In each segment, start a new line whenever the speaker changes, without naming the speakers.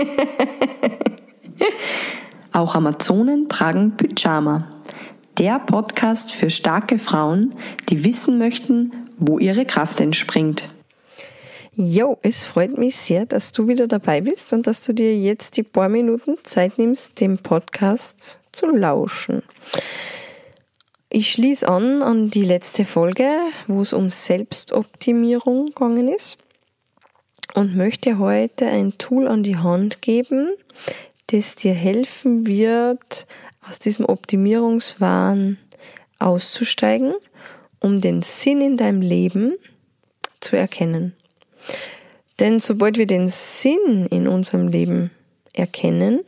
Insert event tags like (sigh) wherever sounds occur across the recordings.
(laughs) Auch Amazonen tragen Pyjama. Der Podcast für starke Frauen, die wissen möchten, wo ihre Kraft entspringt.
Jo, es freut mich sehr, dass du wieder dabei bist und dass du dir jetzt die paar Minuten Zeit nimmst, dem Podcast zu lauschen. Ich schließe an an die letzte Folge, wo es um Selbstoptimierung gegangen ist und möchte heute ein Tool an die Hand geben, das dir helfen wird, aus diesem Optimierungswahn auszusteigen, um den Sinn in deinem Leben zu erkennen. Denn sobald wir den Sinn in unserem Leben erkennen,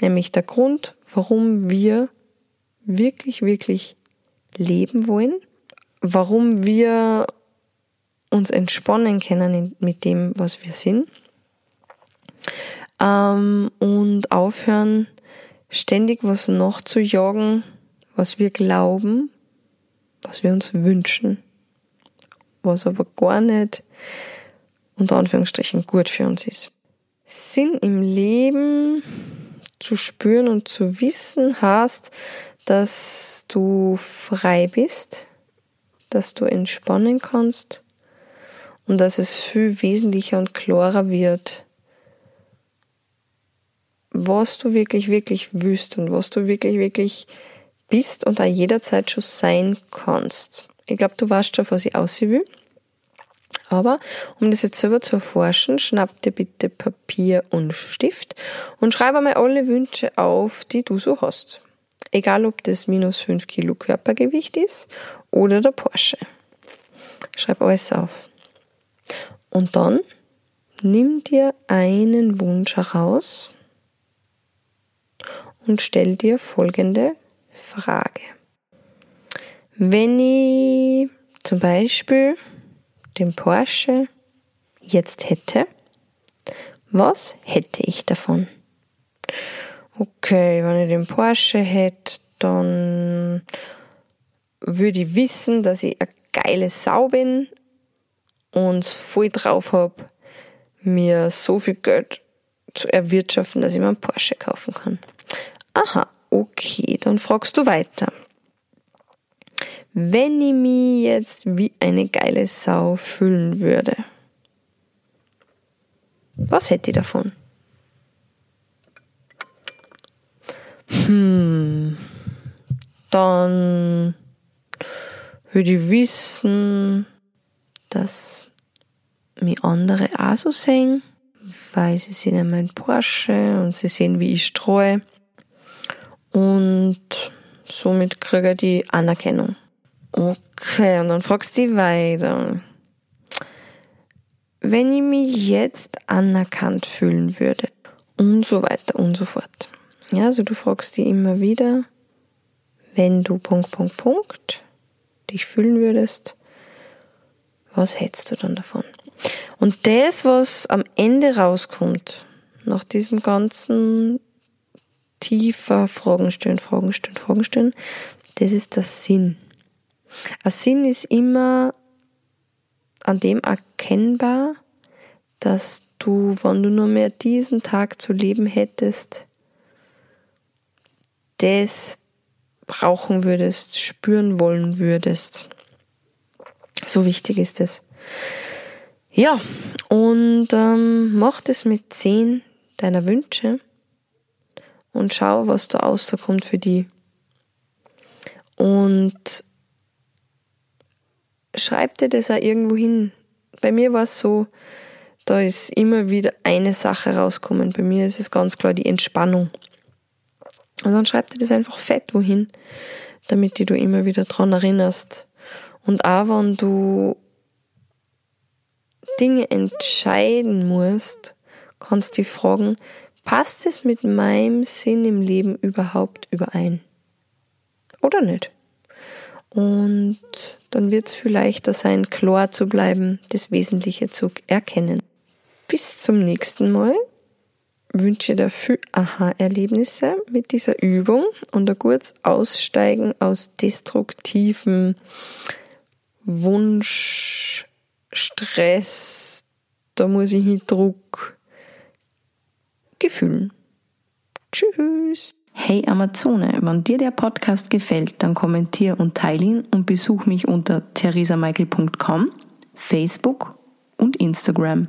nämlich der Grund, warum wir wirklich, wirklich leben wollen, warum wir uns entspannen können mit dem, was wir sind, ähm, und aufhören, ständig was nachzujagen, was wir glauben, was wir uns wünschen, was aber gar nicht unter Anführungsstrichen gut für uns ist. Sinn im Leben zu spüren und zu wissen heißt, dass du frei bist, dass du entspannen kannst und dass es viel wesentlicher und klarer wird, was du wirklich, wirklich wüsst und was du wirklich, wirklich bist und auch jederzeit schon sein kannst. Ich glaube, du weißt schon, was ich aussehen will. Aber um das jetzt selber zu erforschen, schnapp dir bitte Papier und Stift und schreib einmal alle Wünsche auf, die du so hast. Egal ob das minus 5 Kilo Körpergewicht ist oder der Porsche. Schreib alles auf. Und dann nimm dir einen Wunsch heraus und stell dir folgende Frage. Wenn ich zum Beispiel den Porsche jetzt hätte, was hätte ich davon? Okay, wenn ich den Porsche hätte, dann würde ich wissen, dass ich eine geile Sau bin und voll drauf habe, mir so viel Geld zu erwirtschaften, dass ich mir einen Porsche kaufen kann. Aha, okay, dann fragst du weiter. Wenn ich mich jetzt wie eine geile Sau fühlen würde, was hätte ich davon? Hm, dann würde ich wissen, dass mich andere auch so sehen, weil sie sehen ja mein Porsche und sie sehen, wie ich streue und somit kriege ich die Anerkennung. Okay, und dann fragst du weiter. Wenn ich mich jetzt anerkannt fühlen würde und so weiter und so fort. Ja, also du fragst dich immer wieder, wenn du Punkt, Punkt, Punkt dich fühlen würdest, was hättest du dann davon? Und das, was am Ende rauskommt, nach diesem ganzen tiefer Fragen stellen, Fragen stellen, Fragen stellen. Das ist der Sinn. Ein Sinn ist immer an dem erkennbar, dass du, wenn du nur mehr diesen Tag zu leben hättest, das brauchen würdest, spüren wollen würdest. So wichtig ist es. Ja, und ähm, mach das mit zehn deiner Wünsche und schau, was da rauskommt für die. Und schreib dir das auch irgendwo hin. Bei mir war es so, da ist immer wieder eine Sache rauskommen. Bei mir ist es ganz klar die Entspannung. Und dann schreib dir das einfach fett wohin, damit du immer wieder dran erinnerst. Und auch wenn du Dinge entscheiden musst, kannst du dich fragen, passt es mit meinem Sinn im Leben überhaupt überein? Oder nicht? Und dann wird es viel leichter sein, klar zu bleiben, das Wesentliche zu erkennen. Bis zum nächsten Mal wünsche dir viel Aha-Erlebnisse mit dieser Übung und ein kurz Aussteigen aus destruktiven Wunsch, Stress, da muss ich hin Druck, Gefühlen. Tschüss.
Hey Amazone, wenn dir der Podcast gefällt, dann kommentier und teile ihn und besuch mich unter theresamichael.com, Facebook und Instagram.